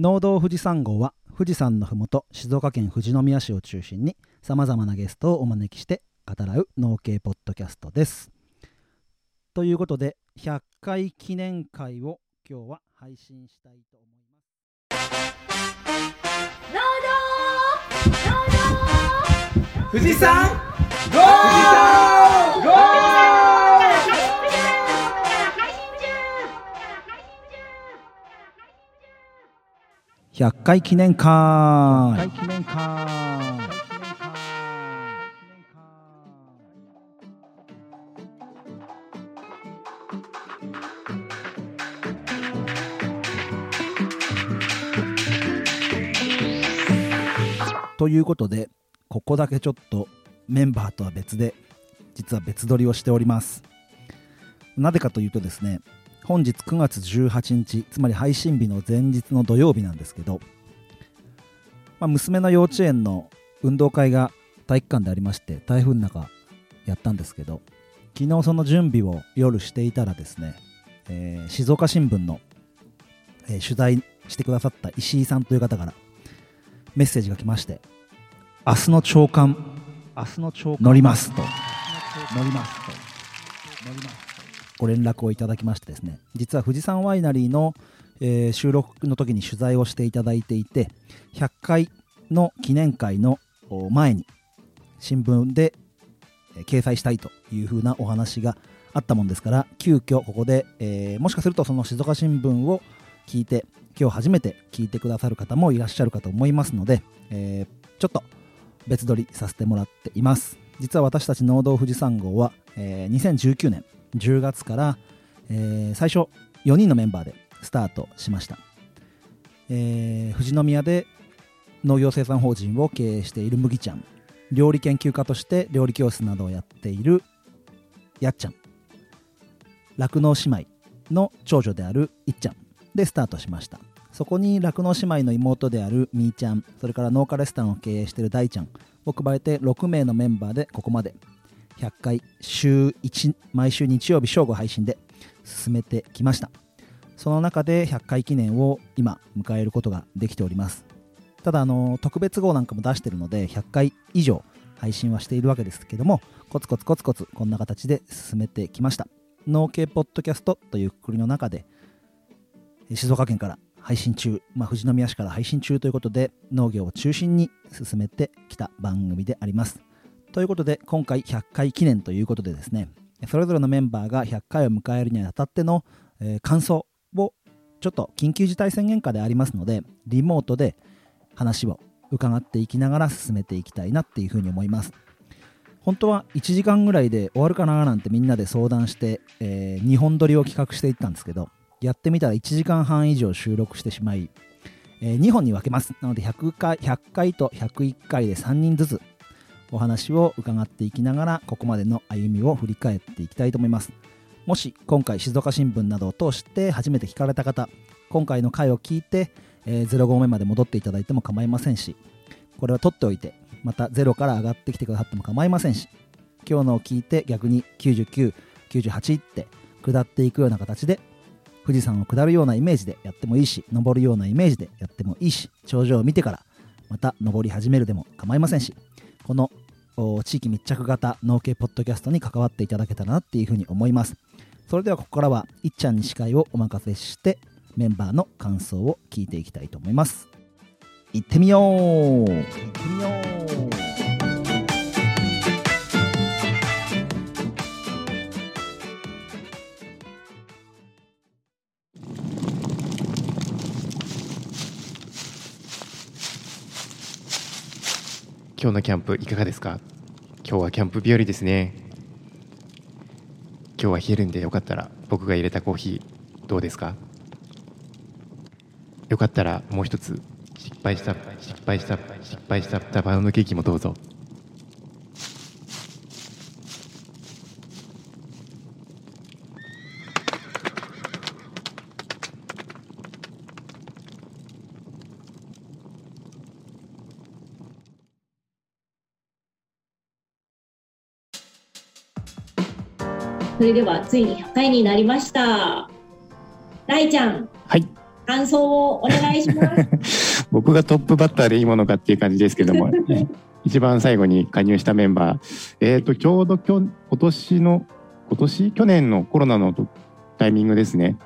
農道富士山号は富士山のふもと静岡県富士宮市を中心にさまざまなゲストをお招きして語らう農系ポッドキャストです。ということで100回記念会を今日は配信したいと思います。富士山100回記念会記念会ということでここだけちょっとメンバーとは別で実は別撮りをしております。なぜかというとですね本日9月18日つまり配信日の前日の土曜日なんですけど、まあ、娘の幼稚園の運動会が体育館でありまして台風の中やったんですけど昨日その準備を夜していたらですね、えー静岡新聞の、えー取材してくださった石井さんという方からメッセージが来まして明日の朝刊明日の朝刊。乗りますと。乗りますと乗りますとご連絡をいただきましてですね実は富士山ワイナリーの、えー収録の時に取材をしていただいていて100回の記念会の前に新聞で、え掲載したいというふうなお話があったもんですから急遽ここで、えーもしかするとその静岡新聞を聞いて今日初めて聞いてくださる方もいらっしゃるかと思いますので、えーちょっと別撮りさせてもらっています。実は私たち農道富士山号は、えー2019年10月から、えー最初4人のメンバーでスタートしました、えー富士宮で農業生産法人を経営している麦ちゃん。料理研究家として料理教室などをやっているやっちゃん。酪農姉妹の長女であるいっちゃんでスタートしました。そこに酪農姉妹の妹であるみーちゃん。それから農家レストランを経営している大ちゃんを加えて6名のメンバーでここまで100回週1毎週日曜日正午配信で進めてきました。その中で100回記念を今迎えることができております。ただあの特別号なんかも出してるので100回以上配信はしているわけですけどもコツコツコツコツこんな形で進めてきました。農系ポッドキャストというくくりの中で静岡県から配信中、まあ、富士宮市から配信中ということで農業を中心に進めてきた番組であります。ということで今回100回記念ということでですねそれぞれのメンバーが100回を迎えるにあたっての、えー感想をちょっと緊急事態宣言下でありますのでリモートで話を伺っていきながら進めていきたいなっていうふうに思います。本当は1時間ぐらいで終わるかななんてみんなで相談して、え2本撮りを企画していったんですけどやってみたら1時間半以上収録してしまい、え2本に分けます。なので100回 ,100 回と101回で3人ずつお話を伺っていきながらここまでの歩みを振り返っていきたいと思います。もし今回静岡新聞などを通して初めて聞かれた方今回の回を聞いて、えー0号目まで戻っていただいても構いませんしこれは取っておいてまたゼロから上がってきてくださっても構いませんし今日のを聞いて逆に9998って下っていくような形で富士山を下るようなイメージでやってもいいし登るようなイメージでやってもいいし頂上を見てからまた登り始めるでも構いませんしこの地域密着型農系ポッドキャストに関わっていただけたらなっていうふうに思います。それではここからはいっちゃんに司会をお任せしてメンバーの感想を聞いていきたいと思います。行ってみよう。行ってみよう。今日のキャンプいかがですか？今日はキャンプ日和ですね。今日は冷えるんでよかったら僕が入れたコーヒーどうですか？よかったらもう一つ失敗した失敗した失敗したバウンドケーキもどうぞ。それではついに100回になりました。ライちゃん、はい感想をお願いします。僕がトップバッターでいいものかっていう感じですけども、一番最後に加入したメンバー、えっ、と、ちょうどきょ今年の、今年？去年のコロナのタイミングですね。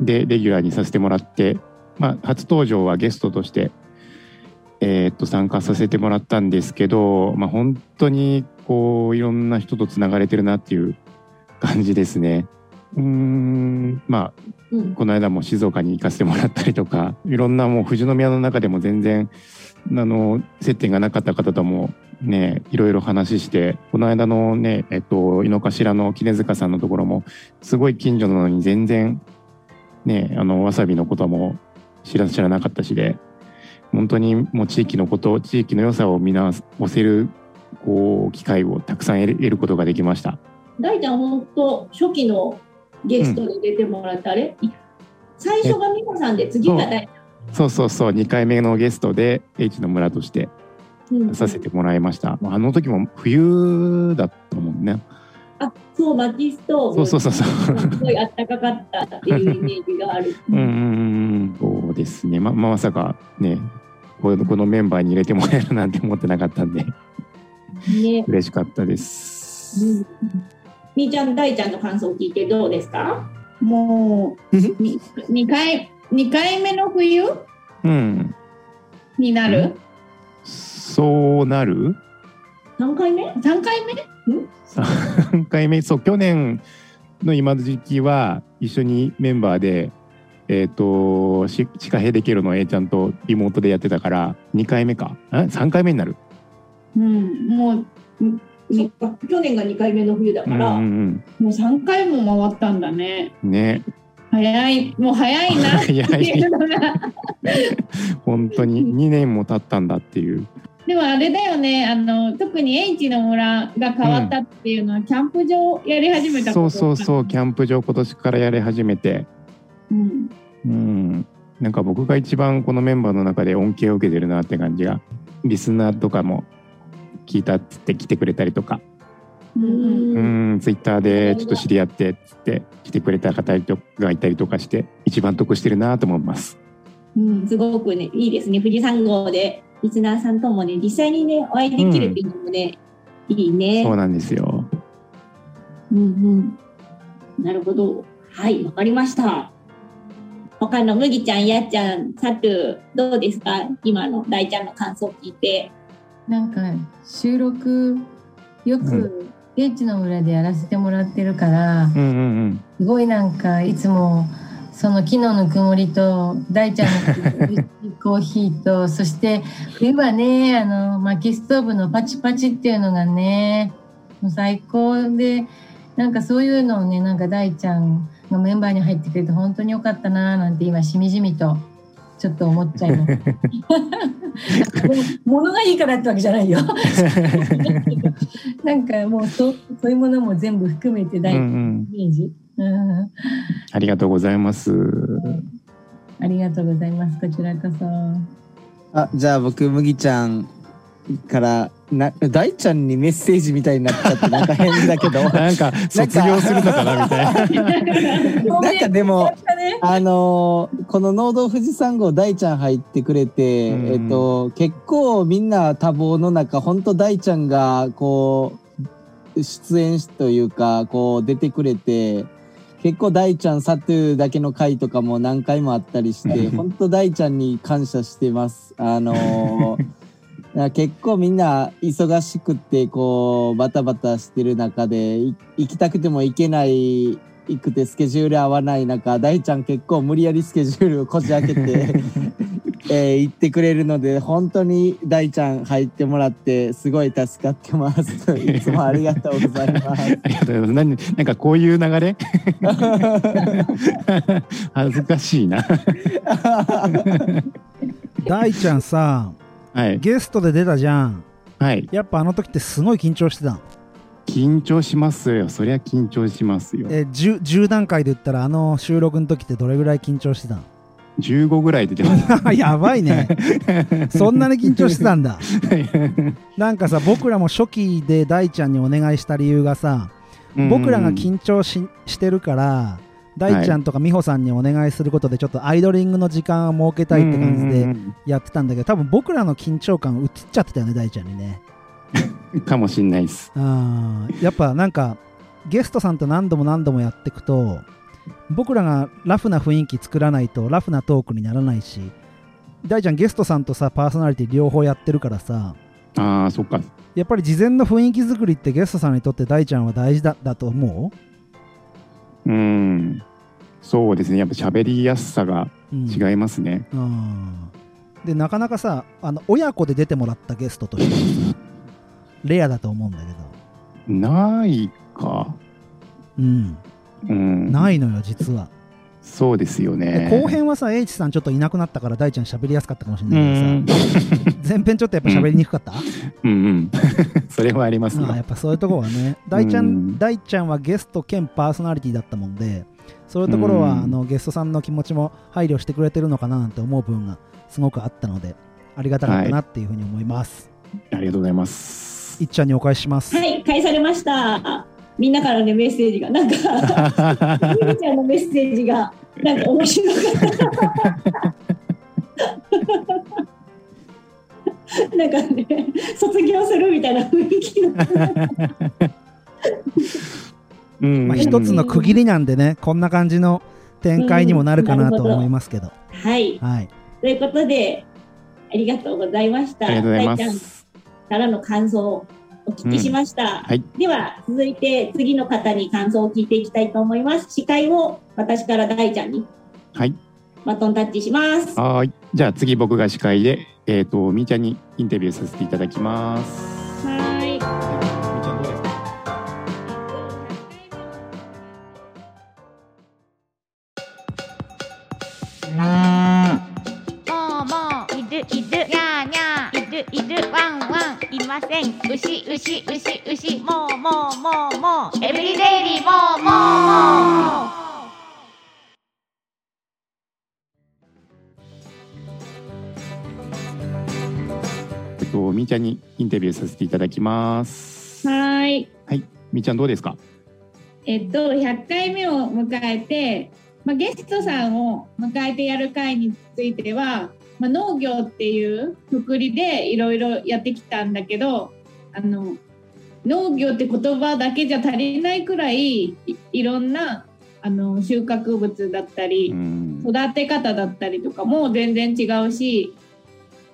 で、レギュラーにさせてもらって、まあ、初登場はゲストとして、えっ、と、参加させてもらったんですけど、まあ、本当に、こう、いろんな人とつながれてるなっていう感じですね。うーん、まあ、うん、この間も静岡に行かせてもらったりとかいろんなもう富士宮の中でも全然あの接点がなかった方ともねいろいろ話してこの間のねえっと井の頭の杵塚さんのところもすごい近所なのに全然ねあのわさびのことも知ら知らなかったしで本当にもう地域のこと地域の良さを見直せるこう機会をたくさん得ることができました。大ちゃん、本当、初期のゲストで出てもらった、あれ？い最初が美穂さんで、次が大ちそうそうそう2回目のゲストで H の村としてゃん。うんさせてもらいました。あの時も冬だったもんね。あ、そう、薪ストーブ。そうそうそうそう。すごいあったかかったっていうイメージがある。うんうんうん。そうですね。まままさかね、このメンバーに入れてもらえるなんて思ってなかったんでね。嬉しかったです。うんみーちゃん、大ちゃんの感想を聞いてどうですか？もうに2回二回目の冬？うん。になる？そうなる？何回目 ?3 回目 ?3 回目？そう、去年の今の時期は一緒にメンバーで、えっ、と、しシカヘデケロの A ちゃんとリモートでやってたから、2回目か。あ ?3 回目になる。うん。もうそっか。去年が2回目の冬だうんから、うん。もう3回も回ったんだね。うん。ね。早いもう早いな。って早い。いうのが本当に。2年も経ったんだっていう。でもあれだよね。あの特に H の村が変わったっていうのは、キャンプ場やり始めたそうそうそう、キンャンプ場今年からやり始めて、プ、うん。うん、なんか僕が一番このメンバーの中で恩恵を受けてるなって感じが、リスナーとかも聞いたっつって来てくれたりとか、うんうんうん、ツイッターでちょっと知り合ってっつって来てくれた方がいたりとかして、一番得してるなと思います。うん、すごくね、いいですね。富士山号で、リスナーさんともね、実際にね、お会いできるっていうのもね、いいね。そうなんですよ。うんうん。なるほど。はい、わかりました。他の麦ちゃん、やっちゃん、さと、どうですか？今の大ちゃんの感想を聞いて。なんか収録よく現地の村でやらせてもらってるからうんうんすごいなんかいつもその昨日の曇りと大ちゃんのコーヒーと そして冬はねあの薪ストーブのパチパチっていうのがねもう最高でなんかそういうのをねなんか大ちゃんがメンバーに入ってくれて本当に良かったなーなんて今しみじみとちょっと思っちゃいます。物がいいからってわけじゃないよ。なんかもうそうそういうものも全部含めて大イんうん。メージ、うん。ありがとうございます。ありがとうございます。こちらこそ。あ、じゃあ僕、麦ちゃんから、な、大ちゃんにメッセージみたいになっちゃって、なんか変だけど。なんか卒業するのかなみたいな。なんかでも、あのーこの農道富士山号大ちゃん入ってくれて、うんえっと、結構みんな多忙の中、本当大ちゃんが、こう、出演しというか、こう出てくれて、結構大ちゃんサトゥだけの回とかも何回もあったりして、本当大ちゃんに感謝してます。あのー な結構みんな忙しくってこうバタバタしてる中でい行きたくても行けない行くてスケジュール合わない中大ちゃん結構無理やりスケジュールをこじ開けて、えー行ってくれるので本当に大ちゃん入ってもらってすごい助かってますいつもありがとうございますありがとうございます。何なんかこういう流れ？恥ずかしいな。大ちゃんさ、はい。ゲストで出たじゃん。はい。やっぱあの時ってすごい緊張してたん？緊張しますよ。そりゃ緊張しますよ。えー、10, 10段階で言ったらあの収録の時ってどれぐらい緊張してたん？15ぐらい出てます。やばいね。そんなに緊張してたんだ。なんかさ、僕らも初期で大ちゃんにお願いした理由がさ、僕らが緊張ししてるから、大ちゃんとか美穂さんにお願いすることでちょっとアイドリングの時間を設けたいって感じでやってたんだけど多分僕らの緊張感移っちゃってたよね大ちゃんにねうん かもしんないです。あーやっぱなんかゲストさんと何度も何度もやっていくと僕らがラフな雰囲気作らないとラフなトークにならないし大ちゃんゲストさんとさパーソナリティ両方やってるからさああ、そっか。やっぱり事前の雰囲気作りってゲストさんにとって大ちゃんは大事だだと思う？ん。そうですね。やっぱ喋りやすさが違いますね。うんでなかなかさあの親子で出てもらったゲストとしてレアだと思うんだけどないか。うんうん。ないのよ実は、そうですよでね。後編はさ H さんちょっといなくなったから大ちゃん喋りやすかったかもしれうないけどさん。前編ちょっとやっぱ喋りにくかった、うんうん。それはありますね。やっぱそういうところはね大ちゃん、うん大ちゃんはゲスト兼パーソナリティだったもんでそういうところは、うんあのゲストさんの気持ちも配慮してくれてるのかななんて思う部分がすごくあったのでありがたかったなっていうふうに思います、ありがとうございます。い、っちゃんにお返しします、はい、返されました。みんなからのメッセージが、なんか、みみちゃんのメッセージが、なんか面白かった。なんかね、卒業するみたいな雰囲気の。うんまあ、一つの区切りなんでねこんな感じの展開にもなるかなと思いますけど、はい、はいということで、ありがとうございました。ありがとうございま大ちゃんす。からの感想をお聞きしました。はい。では続いて次の方に感想を聞いていきたいと思います。司会を私から大ちゃんにはい。バトンタッチします。はーい。じゃあ次僕が司会で、えっ、と、みーちゃんにインタビューさせていただきます。ンいません。牛牛牛牛。もうもうもうもう。エブリデイリーもうもうもう。えっと、みーちゃんにインタビューさせていただきます。はい。みーちゃんどうですか？えっと、100回目を迎えて、まあ、ゲストさんを迎えてやる会については、まあ、農業っていうくくりでいろいろやってきたんだけどあの農業って言葉だけじゃ足りないくらいいいろんなあの収穫物だったり、うん。育て方だったりとかも全然違うし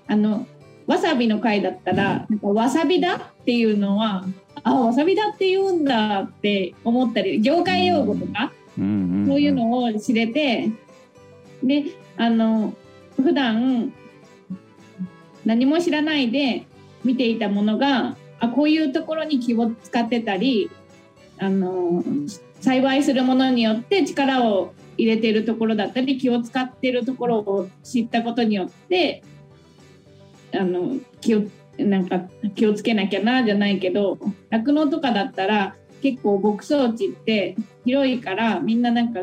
あのわさびの回だったらなんかわさびだっていうのはあわさびだって言うんだって思ったり業界用語とかそういうのを知れてであの普段何も知らないで見ていたものがあこういうところに気を使ってたりあの栽培するものによって力を入れてるところだったり気を使ってるところを知ったことによってあの気をなんか気をつけなきゃなじゃないけど酪農とかだったら結構牧草地って広いからみんななんか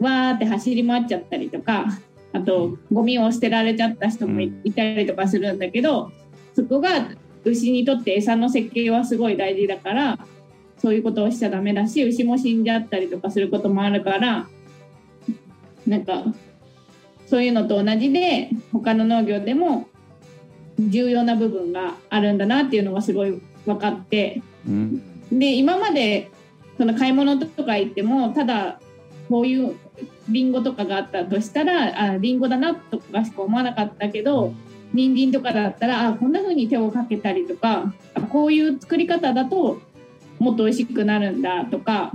わーって走り回っちゃったりとかあとゴミを捨てられちゃった人もいたりとかするんだけどそこが牛にとって餌の設計はすごい大事だからそういうことをしちゃダメだし牛も死んじゃったりとかすることもあるからなんかそういうのと同じで他の農業でも重要な部分があるんだなっていうのがすごい分かってうん。で今までその買い物とか行ってもただこういうリンゴとかがあったとしたらあリンゴだなとかしか思わなかったけど人参とかだったらあこんな風に手をかけたりとかあこういう作り方だともっと美味しくなるんだとか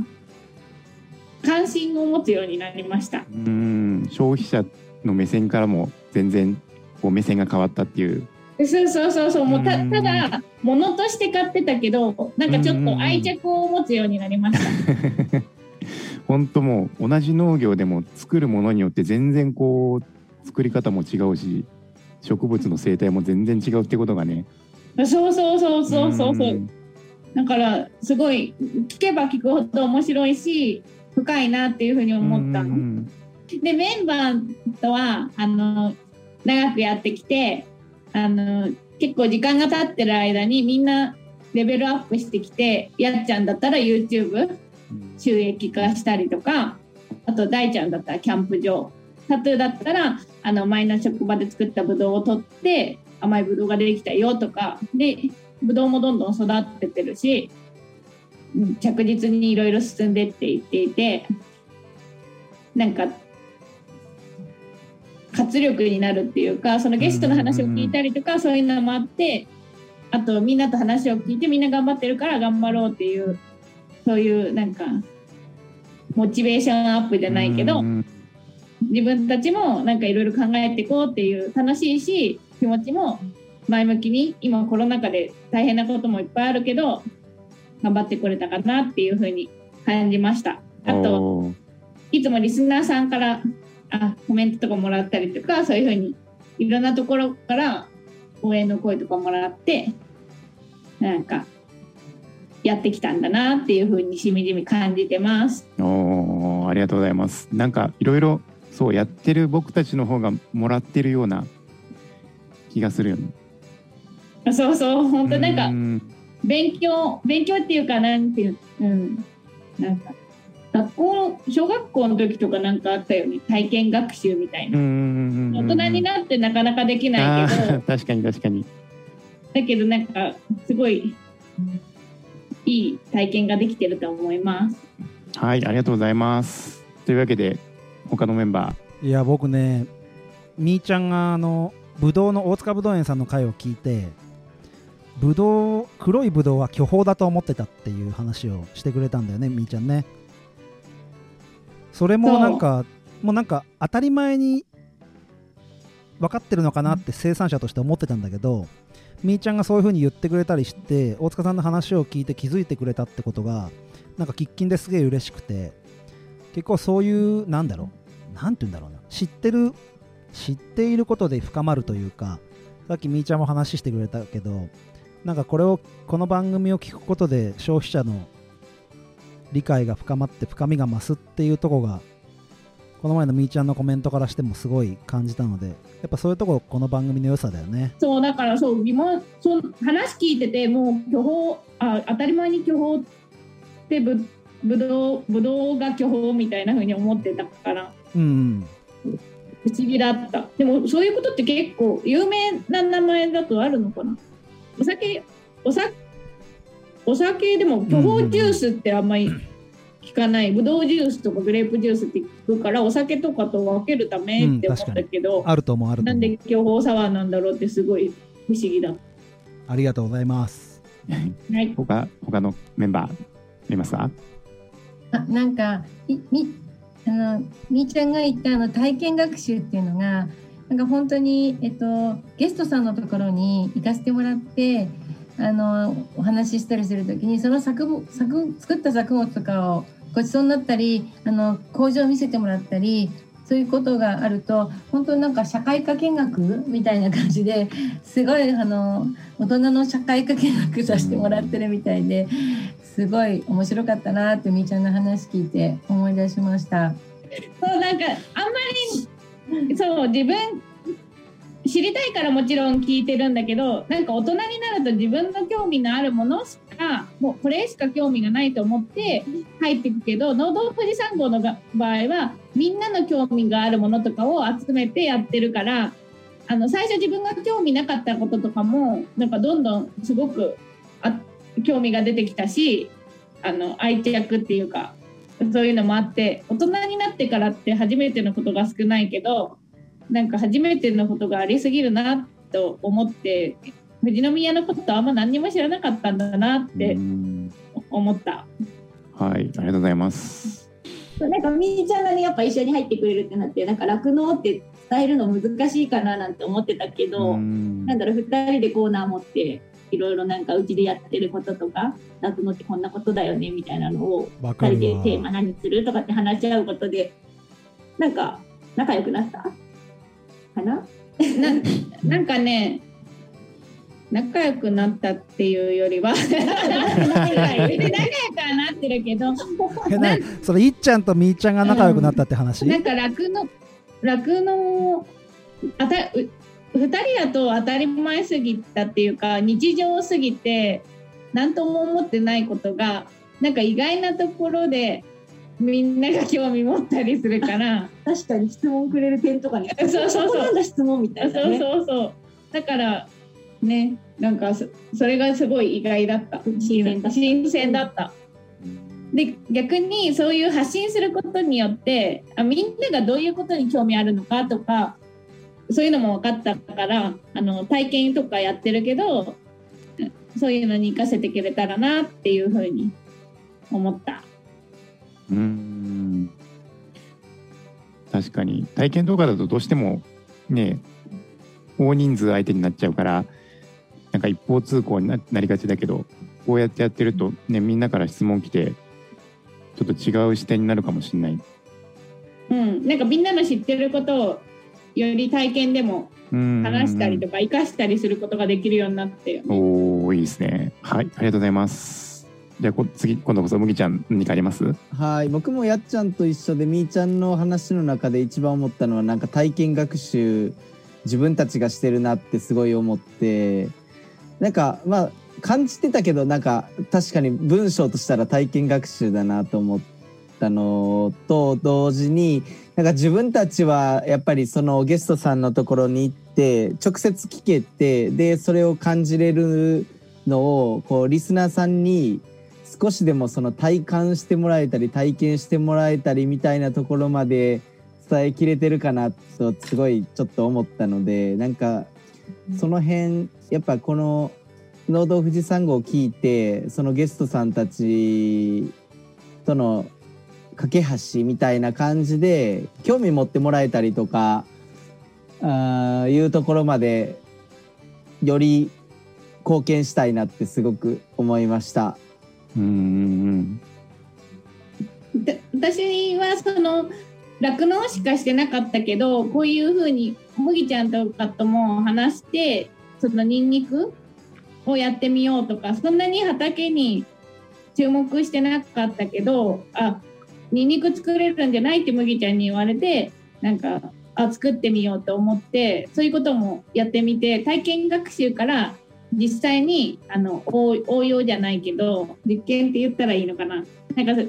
関心を持つようになりました。うん。消費者の目線からも全然こう目線が変わったっていう。そうそうそうそうもうたうんただ物として買ってたけどなんかちょっと愛着を持つようになりました。本当もう同じ農業でも作るものによって全然こう作り方も違うし植物の生態も全然違うってことがねそうそうそうそうそうそう。んだからすごい聞けば聞くほど面白いし深いなっていうふうに思ったの。うんでメンバーとはあの長くやってきてあの結構時間が経ってる間にみんなレベルアップしてきてやっちゃんだったら YouTube 収益化したりとかあと大ちゃんだったらキャンプ場タトゥーだったらあの前の職場で作ったブドウを取って甘いブドウが出てきたよとかでブドウもどんどん育ってってるしうん着実にいろいろ進んでっていっていてなんか活力になるっていうかそのゲストの話を聞いたりとかそういうのもあってあとみんなと話を聞いてみんな頑張ってるから頑張ろうっていうそういうなんかモチベーションアップじゃないけどうん自分たちもなんかいろいろ考えていこうっていう楽しいし気持ちも前向きに今コロナ禍で大変なこともいっぱいあるけど頑張ってこれたかなっていうふうに感じました。あといつもリスナーさんからあコメントとかもらったりとかそういうふうにいろんなところから応援の声とかもらってなんかやってきたんだなっていうふうにしみじみ感じてます。おーありがとうございます。なんかいろいろそうやってる僕たちの方がもらってるような気がするよね。あそうそう本当なんかうん勉強勉強っていうかなんていううんなんか学校小学校の時とかなんかあったよね体験学習みたいな。うん大人になってなかなかできないあけどー確かに確かに。だけどなんかすごいいい体験ができてると思います。はいありがとうございます。というわけで他のメンバいや僕ねみーちゃんがあのぶどうの大塚ぶどう園さんの回を聞いてぶどう黒いぶどうは巨峰だと思ってたっていう話をしてくれたんだよねみーちゃんねそれもなんかもうなんか当たり前に分かってるのかなって生産者として思ってたんだけどみーちゃんがそういう風に言ってくれたりして大塚さんの話を聞いて気づいてくれたってことがなんか喫緊ですげえ嬉しくて結構そういうなんだろうなんて言うんだろうな知ってる知っていることで深まるというかさっきみーちゃんも話してくれたけどなんかこれをこの番組を聞くことで消費者の理解が深まって深みが増すっていうとこがこの前のみーちゃんのコメントからしてもすごい感じたのでやっぱそういうとここの番組の良さだよね。そうだからそう疑問その話聞いててもう巨峰あ当たり前に巨峰ってぶぶどうぶどうが巨峰みたいな風に思ってたから。うん不思議だった。でもそういうことって結構有名な名前だとあるのかな。お酒おさお酒でも巨峰ジュースってあんまり聞かない、ぶどうジュースとかグレープジュースって聞くからお酒とかと分けるためって思ったけど、あると思うあるとなんで巨峰サワーなんだろうってすごい不思議だ。ありがとうございますはい。他他のメンバーいます？か？あなんかいみあのみーちゃんが言ったあの体験学習っていうのがなんか本当に、えっと、ゲストさんのところに行かせてもらってあのお話ししたりする時にその作物作作った作物とかをごちそうになったりあの工場を見せてもらったりそういうことがあると本当になんか社会科見学みたいな感じですごいあの大人の社会科見学させてもらってるみたいですごい面白かったなってみーちゃんの話聞いて思い出しました。そうなんかあんまりそう自分知りたいからもちろん聞いてるんだけどなんか大人になると自分の興味のあるものしかもうこれしか興味がないと思って入っていくけど農道富士山号の場合はみんなの興味があるものとかを集めてやってるからあの最初自分が興味なかったこととかもなんかどんどんすごくあ興味が出てきたしあの愛着っていうかそういうのもあって大人になってからって初めてのことが少ないけどなんか初めてのことがありすぎるなと思って富士宮のことあんま何にも知らなかったんだなってうん思った。はいありがとうございます。そうなんかみーちゃんがねやっぱ一緒に入ってくれるってなってなんか酪農って伝えるの難しいかななんて思ってたけど、うんなんだろう2人でコーナー持っていろいろなんかうちでやってることとか酪農ってこんなことだよねみたいなのをわか2人でテーマ何するとかって話し合うことでなんか仲良くなったかな？ななんかね仲良くなったっていうよりは仲良くはなってるけど それいっちゃんとみーちゃんが仲良くなったって話、なんか楽の楽のあたう2人だと当たり前すぎたっていうか日常すぎて何とも思ってないことがなんか意外なところでみんなが興味持ったりするから。確かに質問くれる点とかにそうそうそう。こなんだ質問みたそういなね。そうそう。だからねなんかそそれがすごい意外だった。新鮮だった。新鮮だった。で逆にそういう発信することによってあみんながどういうことに興味あるのかとかそういうのも分かったからあの体験とかやってるけどそういうのに活かせてくれたらなっていうふうに思った。うーん。確かに。体験動画だとどうしてもね大人数相手になっちゃうからなんか一方通行にななりがちだけどこうやってやってるとねみんなから質問来てちょっと違う視点になるかもしれない。うん、なんかみんなの知ってることをより体験でも話話したりとか生かしたりすることができるようになっておおいいですね。はいありがとうございます。じゃあこ次今度こそ麦ちゃん何かあります？はい僕もやっちゃんと一緒でみーちゃんの話の中で一番思ったのはなんか体験学習自分たちがしてるなってすごい思ってなんかまあ感じてたけどなんか確かに文章としたら体験学習だなと思ったのと同時になんか自分たちはやっぱりそのゲストさんのところに行って直接聞けてでそれを感じれるのをこうリスナーさんに少しでもその体感してもらえたり体験してもらえたりみたいなところまで伝えきれてるかなとすごいちょっと思ったのでなんかその辺やっぱこの「農道富士山号」を聞いてそのゲストさんたちとの架け橋みたいな感じで興味持ってもらえたりとかあーいうところまでより貢献したいなってすごく思いました。うーんで私はその酪農しかしてなかったけどこういうふうに麦ちゃんとかとも話してそのニンニクをやってみようとかそんなに畑に注目してなかったけどあニンニク作れるんじゃないって麦ちゃんに言われてなんかあ作ってみようと思ってそういうこともやってみて体験学習から実際にあの応用じゃないけど実験って言ったらいいのかな。なんかそ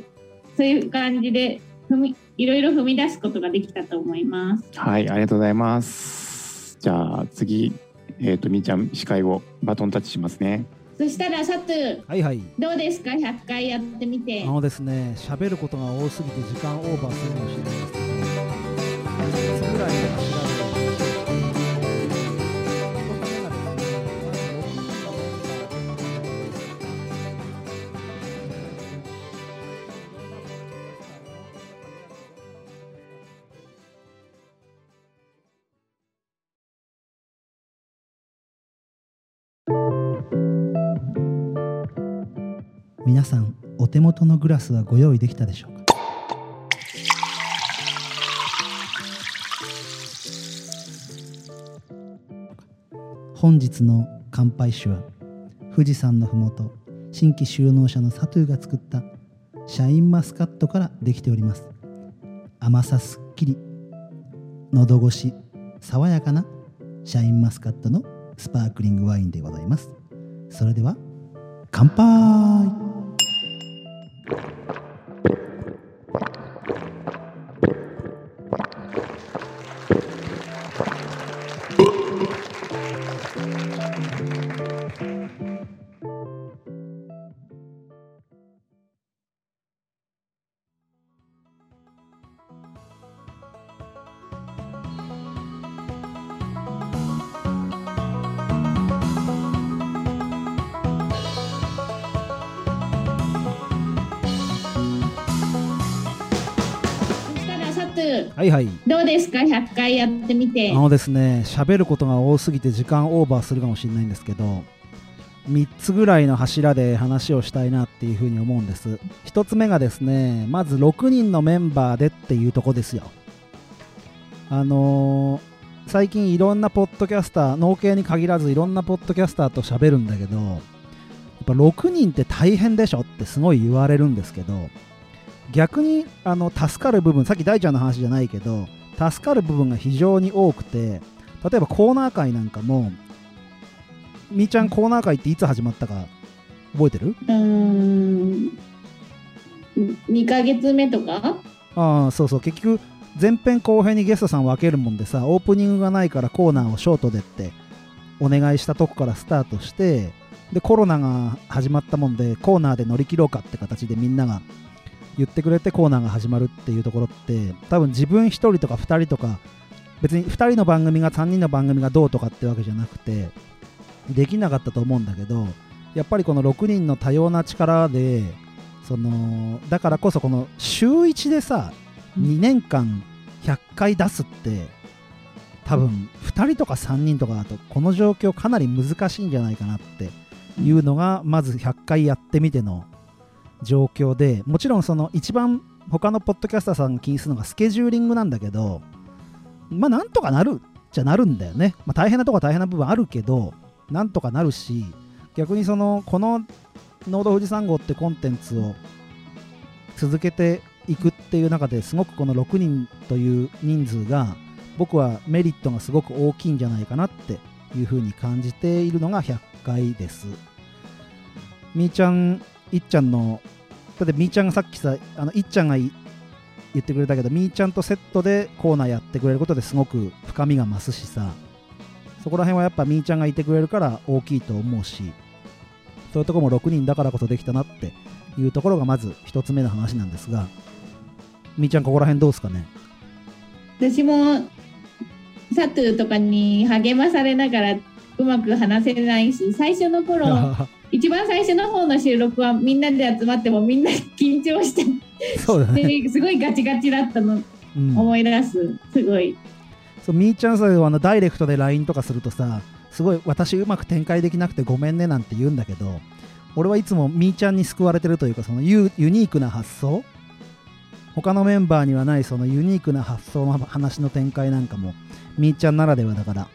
そういう感じで踏みいろいろ踏み出すことができたと思います。はいありがとうございます。じゃあ次えっ、とみーちゃん司会をバトンタッチしますね。そしたらサトゥはいはいどうですか？100回やってみてあ。のですね喋ることが多すぎて時間オーバーするかもしれないですけ皆さんお手元のグラスはご用意できたでしょうか？本日の乾杯酒は富士山のふもと新規就農者のサトゥーが作ったシャインマスカットからできております。甘さすっきり喉越し爽やかなシャインマスカットのスパークリングワインでございます。それでは乾杯！どうですか100回やってみてあ。のですね喋ることが多すぎて時間オーバーするかもしれないんですけど3つぐらいの柱で話をしたいなっていうふうに思うんです1つ目がですねまず6人のメンバーでっていうとこですよあのー最近いろんなポッドキャスター農系に限らずいろんなポッドキャスターと喋るんだけどやっぱ6人って大変でしょってすごい言われるんですけど逆にあの助かる部分さっき大ちゃんの話じゃないけど助かる部分が非常に多くて例えばコーナー会なんかもみーちゃんコーナー会っていつ始まったか覚えてる？うーん。2ヶ月目とか？ああそうそう。結局前編後編にゲストさん分けるもんでさオープニングがないからコーナーをショートでってお願いしたとこからスタートしてでコロナが始まったもんでコーナーで乗り切ろうかって形でみんなが言ってくれてコーナーが始まるっていうところって多分自分1人とか2人とか別に2人の番組が3人の番組がどうとかってわけじゃなくてできなかったと思うんだけどやっぱりこの6人の多様な力でそのだからこそこの週1でさ2年間100回出すって多分2人とか3人とかだとこの状況かなり難しいんじゃないかなっていうのがまず100回やってみての状況でもちろんその一番他のポッドキャスターさんが気にするのがスケジューリングなんだけどまあなんとかなるじゃなるんだよね、まあ、大変なとこは大変な部分あるけどなんとかなるし逆にそのこの「ノード富士山号」ってコンテンツを続けていくっていう中ですごくこの6人という人数が僕はメリットがすごく大きいんじゃないかなっていうふうに感じているのが100回です。みーちゃん、いっちゃんの、だってみーちゃんがさっきさ、あのいっちゃんが言ってくれたけど、みーちゃんとセットでコーナーやってくれることですごく深みが増すしさ、そこら辺はやっぱみーちゃんがいてくれるから大きいと思うし、そういうとこも6人だからこそできたなっていうところがまず1つ目の話なんですが、みーちゃんここら辺どうですかね？私もサトゥとかに励まされながらうまく話せないし最初の頃 一番最初の方の収録はみんなで集まってもみんな緊張してそうだね、ですごいガチガチだったの。うん。思い出す。すごい。そうみーちゃんさあのダイレクトで LINE とかするとさすごい私うまく展開できなくてごめんねなんて言うんだけど俺はいつもみーちゃんに救われてるというかそのユユニークな発想？他のメンバーにはないそのユニークな発想の話の展開なんかもみーちゃんならではだから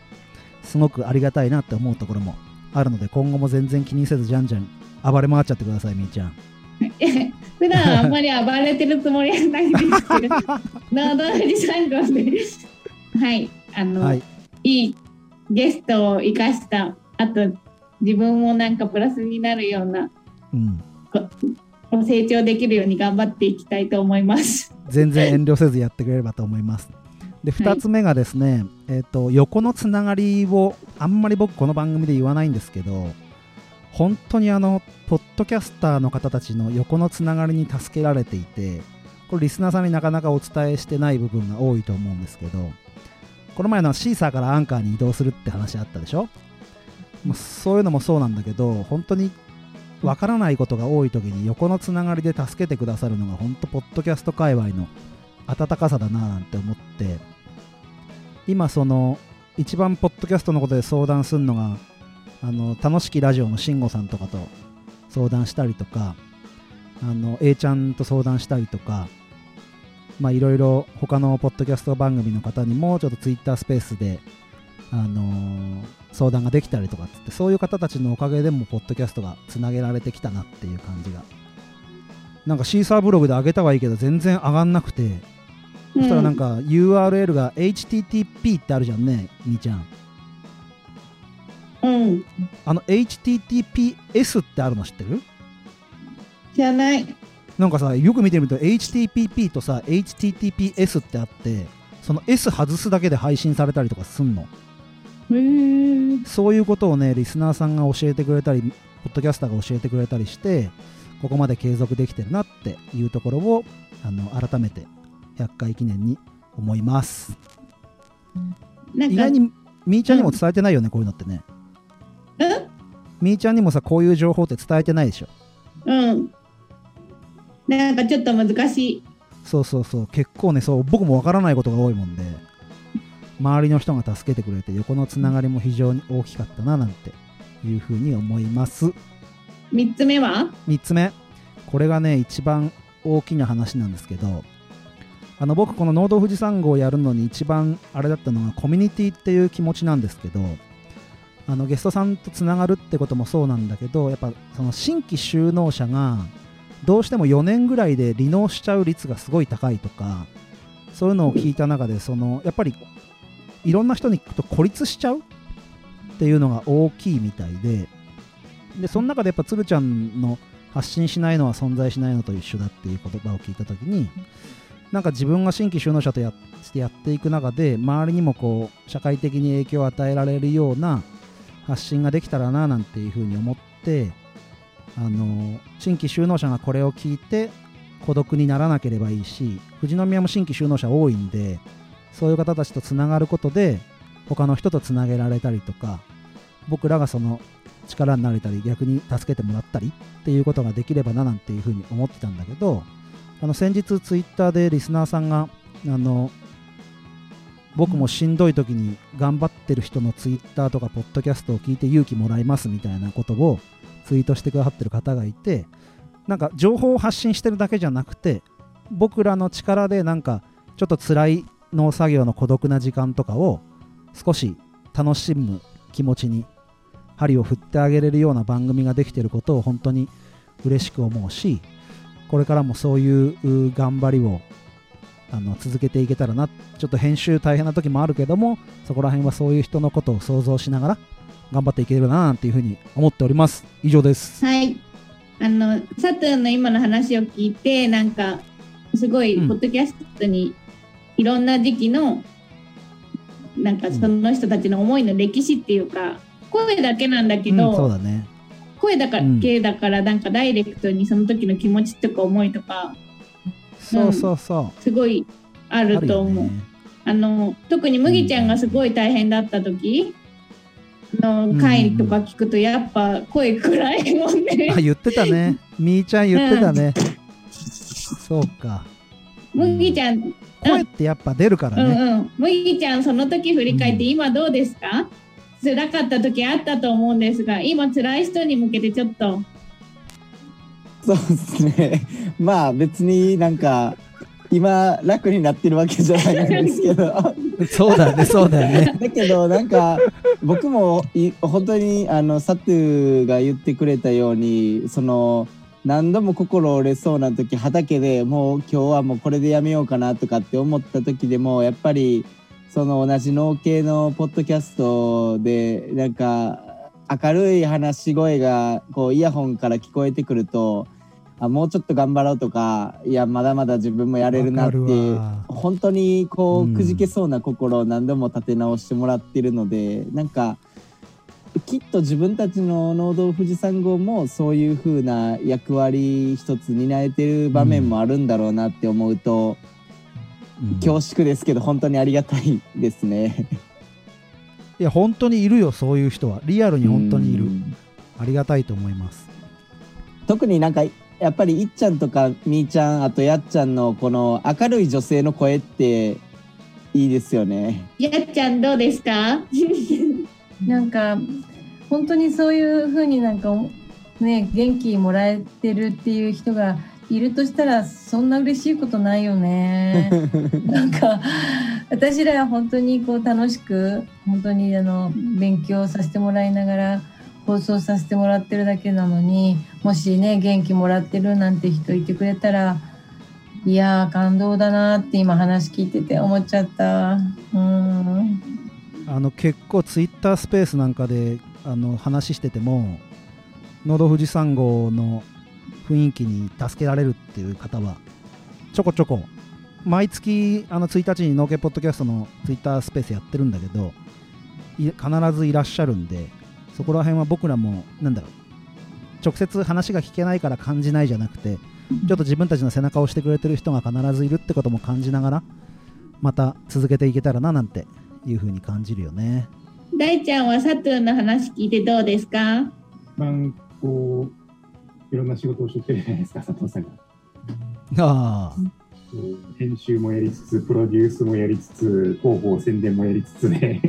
すごくありがたいなって思うところもあるので今後も全然気にせずじゃんじゃん暴れ回っちゃってくださいみーちゃん 普段あんまり暴れてるつもりはないですけどノード富士山号で はいあの、はいい、いゲストを生かしたあと自分もなんかプラスになるようなうんこ成長できるように頑張っていきたいと思います。全然遠慮せずやってくれればと思います。ではい2つ目がですね、えっと横のつながりをあんまり僕この番組で言わないんですけど本当にあのポッドキャスターの方たちの横のつながりに助けられていてこれリスナーさんになかなかお伝えしてない部分が多いと思うんですけどこの前のシーサーからアンカーに移動するって話あったでしょ？もうそういうのもそうなんだけど本当にわからないことが多い時に横のつながりで助けてくださるのが本当ポッドキャスト界隈の温かさだななんて思って今その一番ポッドキャストのことで相談するのがあの楽しきラジオの慎吾さんとかと相談したりとかあの A ちゃんと相談したりとかまあいろいろ他のポッドキャスト番組の方にもちょっとツイッタースペースであのー相談ができたりとかつってそういう方たちのおかげでもポッドキャストがつなげられてきたなっていう感じが。なんかシーサーブログで上げたはいいけど全然上がんなくてそしたらなんか URL が HTTP ってあるじゃんねみーちゃん。うん、あの HTTPS ってあるの知ってる？じゃない。なんかさよく見てみると HTTP とさ HTTPS ってあってその S 外すだけで配信されたりとかすんの。へー。そういうことをねリスナーさんが教えてくれたりポッドキャスターが教えてくれたりしてここまで継続できてるなっていうところをあの改めて100回記念に思います。意外にみーちゃんにも伝えてないよね、こういうのってね。うん？みーちゃんにもさこういう情報って伝えてないでしょ。うん。なんかちょっと難しい。そうそうそう。結構ねそう僕もわからないことが多いもんで。周りの人が助けてくれて横のつながりも非常に大きかったななんていうふうに思います。三つ目は？3つ目。これがね一番大きな話なんですけどあの僕この「農道富士山号」をやるのに一番あれだったのがコミュニティっていう気持ちなんですけどあのゲストさんとつながるってこともそうなんだけどやっぱその新規就農者がどうしても4年ぐらいで離農しちゃう率がすごい高いとかそういうのを聞いた中でそのやっぱりいろんな人に聞くと孤立しちゃうっていうのが大きいみたいででその中でやっぱ鶴ちゃんの発信しないのは存在しないのと一緒だっていう言葉を聞いた時になんか自分が新規就農者とやしてやっていく中で周りにもこう社会的に影響を与えられるような発信ができたらななんていうふうに思ってあの新規就農者がこれを聞いて孤独にならなければいいし富士宮も新規就農者多いんでそういう方たちとつながることで他の人とつなげられたりとか僕らがその力になれたり逆に助けてもらったりっていうことができればななんていうふうに思ってたんだけどあの先日ツイッターでリスナーさんがあの僕もしんどい時に頑張ってる人のツイッターとかポッドキャストを聞いて勇気もらいますみたいなことをツイートしてくださってる方がいてなんか情報を発信してるだけじゃなくて僕らの力でなんかちょっと辛い農作業の孤独な時間とかを少し楽しむ気持ちに針を振ってあげれるような番組ができてることを本当に嬉しく思うしこれからもそういう頑張りをあの続けていけたらな。ちょっと編集大変な時もあるけどもそこら辺はそういう人のことを想像しながら頑張っていければななんていうふうに思っております。以上です。はい。あのサトゥンの今の話を聞いてなんかすごいうん。ポッドキャストにいろんな時期の、なんかその人たちの思いの歴史っていうか声だけなんだけうん、ど、そうだね声だかうんけだからなんかダイレクトにその時の気持ちとか思いとかそうそうそう、すごいああると思う。ね。あの特に麦ちゃんがすごい大変だった時の回とか聞くとやっぱ声暗いもんね。あ言ってたね。みーちゃん言ってたね、そうか。麦ちゃん、声ってやっぱ出るからね、うんうん、麦ちゃんその時振り返って今どうですか、辛かった時あったと思うんですが今辛い人に向けてちょっとそうですね。まあ別になんか今楽になってるわけじゃないんですけど。そうだねそうだよね だけどなんか僕もい本当にあのサトゥが言ってくれたようにその何度も心折れそうな時畑でもう今日はもうこれでやめようかなとかって思った時でもやっぱりその同じ農系のポッドキャストでなんか明るい話し声がこうイヤホンから聞こえてくるとあもうちょっと頑張ろうとかいやまだまだ自分もやれるなって本当にこうん。うくじけそうな心を何度も立て直してもらってるので、なんかきっと自分たちの農道富士山号もそういう風な役割一つ担えてる場面もあるんだろうなって思うと、うん恐縮ですけど本当にありがたいですね。いや本当にいるよそういう人は。リアルに本当にいる。うん。ありがたいと思います。特になんかやっぱりいっちゃんとかみーちゃんあとやっちゃんのこの明るい女性の声っていいですよね。やっちゃんどうですか？なんか本当にそういう風になんかね元気もらえてるっていう人がいるとしたらそんな嬉しいことないよね。なんか私らは本当にこう楽しく本当にあの勉強させてもらいながら放送させてもらってるだけなのにもしね元気もらってるなんて人いてくれたらいやー感動だなって今話聞いてて思っちゃった。うんあの結構ツイッタースペースなんかであの話してても「のど富士山号」の雰囲気に助けられるっていう方はちょこちょこ毎月あの1日に農家ポッドキャストのツイッタースペースやってるんだけどい必ずいらっしゃるんでそこら辺は僕らもなんだろう直接話が聞けないから感じないじゃなくてちょっと自分たちの背中を押してくれてる人が必ずいるってことも感じながらまた続けていけたらななんていう風に感じるよね。大ちゃんはサトゥンの話聞いてどうですか？まあこういろんな仕事をしてるじゃないですか佐藤さんが。あ 編集もやりつつプロデュースもやりつつ広報宣伝もやりつつで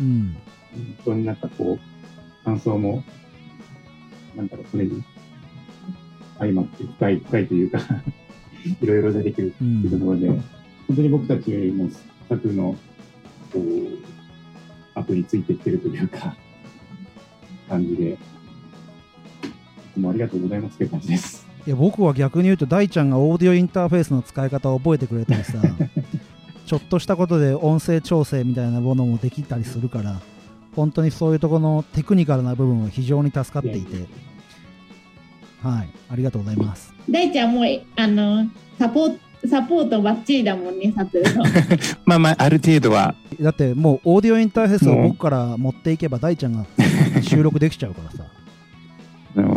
うん。本当になんかこう感想もなんだろうそれに相まって深い深いというか いろいろ出てくるうというとん。ころで、本当に僕たちもサクのこう後についていってるというか感じでいつもありがとうございますという感じです。いや僕は逆に言うと大ちゃんがオーディオインターフェースの使い方を覚えてくれたりさ ちょっとしたことで音声調整みたいなものもできたりするから本当にそういうところのテクニカルな部分は非常に助かっていて。はい。ありがとうございます。大ちゃんもうあのサポートサポートバッチリだもんね、サトゥの。まあまあ、ある程度は、だってもうオーディオインターフェースを僕から持っていけば大ちゃんが収録できちゃうからさ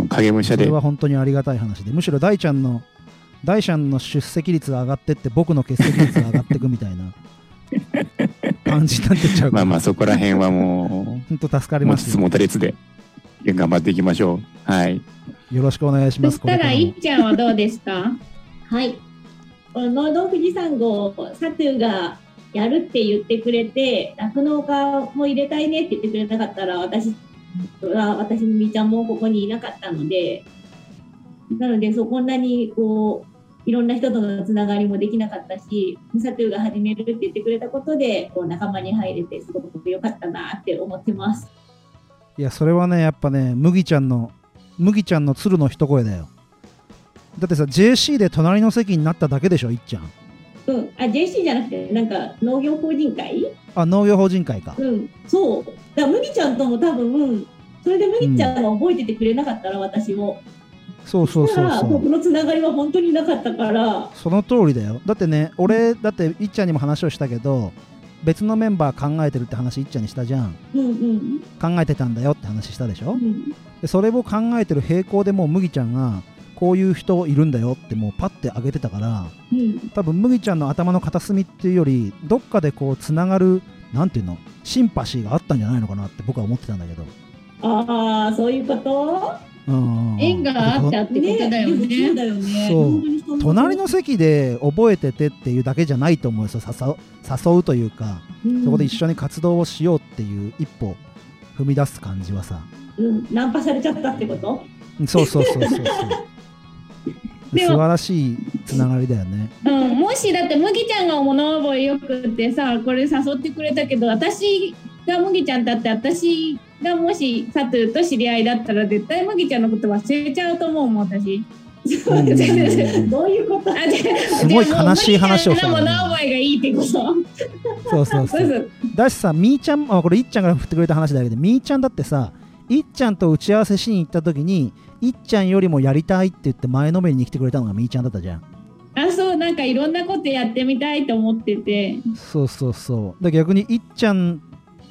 影武者で。それは本当にありがたい話で。むしろ大ちゃんの大ちゃんの出席率が上がってって僕の欠席率が上がっていくみたいな。感じになってっちゃうから。まあまあ、そこら辺はも本当助かう、りますよ。持ちつ持たれつで、頑張っていきましょう。はい。よろしくお願いします。そしたら、いっちゃんはどうですか？はい。この農道富士山号、サトゥがやるって言ってくれて、酪農家も入れたいねって言ってくれなかったら、私は、私のみーちゃんもここにいなかったので、なので、そう、こんなにこう、いろんな人とのつながりもできなかったし、サトゥが始めるって言ってくれたことで、こう仲間に入れて、すごく良かったなって思ってます。いやそれはねやっぱね麦ちゃんの麦ちゃんの鶴の一声だよだってさ JC で隣の席になっただけでしょいっちゃんうん。あ、JC じゃなくて、なんか農業法人会？あ農業法人会か。うん、そう。だから麦ちゃんとも多分、それで麦ちゃんが覚えててくれなかったら、私を。そうそうそうそう。僕のつながりは本当になかったから、その通りだよ。だってね俺だっていっちゃんにも話をしたけど別のメンバー考えてるって話いっちゃんにしたじゃん。うんうん。考えてたんだよって話したでしょ？うん、でそれを考えてる並行でもう麦ちゃんがこういう人いるんだよってもうパッて上げてたからうん、多分麦ちゃんの頭の片隅っていうよりどっかでこうつながるなんていうのシンパシーがあったんじゃないのかなって僕は思ってたんだけど、ああ、そういうこと？うん。縁があったってことだよね。だよね。そう隣の席で覚えててっていうだけじゃないと思うよ。誘う誘うというかうん。そこで一緒に活動をしようっていう一歩踏み出す感じはさ。うん、ナンパされちゃったってこと？そうそうそうそうそう素晴らしいつながりだよね。うん、もしだって麦ちゃんが物覚えよくってさこれ誘ってくれたけど私が麦ちゃんだって私がもしサトゥと知り合いだったら絶対麦ちゃんのこと忘れちゃうと思うもん私。うん。どういうこと？すごい悲しい話をしたねの？物覚えがいいってこと？そうそうそそうだしさみーちゃんあこれいっちゃんが振ってくれた話だけどみーちゃんだってさいっちゃんと打ち合わせしに行った時にいっちゃんよりもやりたいって言って前のめりに来てくれたのがみーちゃんだったじゃん。あそうなんかいろんなことやってみたいと思ってて。そうそうそう。だ逆にいっちゃん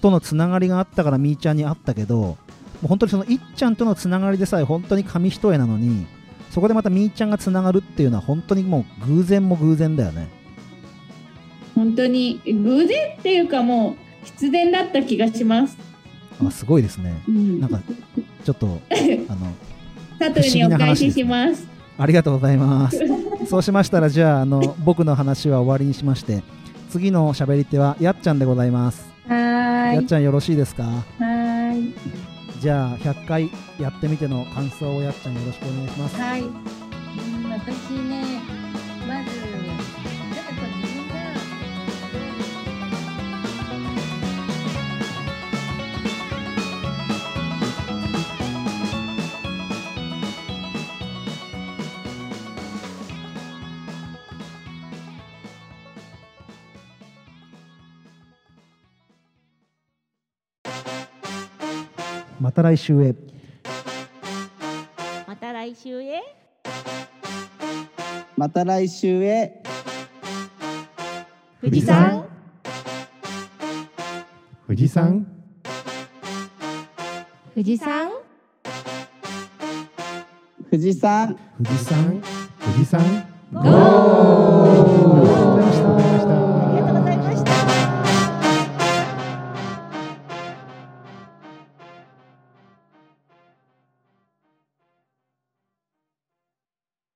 とのつながりがあったからみーちゃんに会ったけどもう本当にそのいっちゃんとのつながりでさえ本当に紙一重なのにそこでまたみーちゃんがつながるっていうのは本当にもう偶然も偶然だよね。本当に偶然っていうかもう必然だった気がします。あすごいですね。うん。なんかちょっと あのサトゥにお返しします。ありがとうございます。そうしましたら、じゃあ、あの、僕の話は終わりにしまして、次の喋り手は、やっちゃんでございます。はーい。やっちゃんよろしいですか？はーい。じゃあ、100回やってみての感想をやっちゃんよろしくお願いします。はい。うん、私ね、た来週へ。また来週へまた来週へ。富士山富士山富士山富士山。富士山。富士山ゴー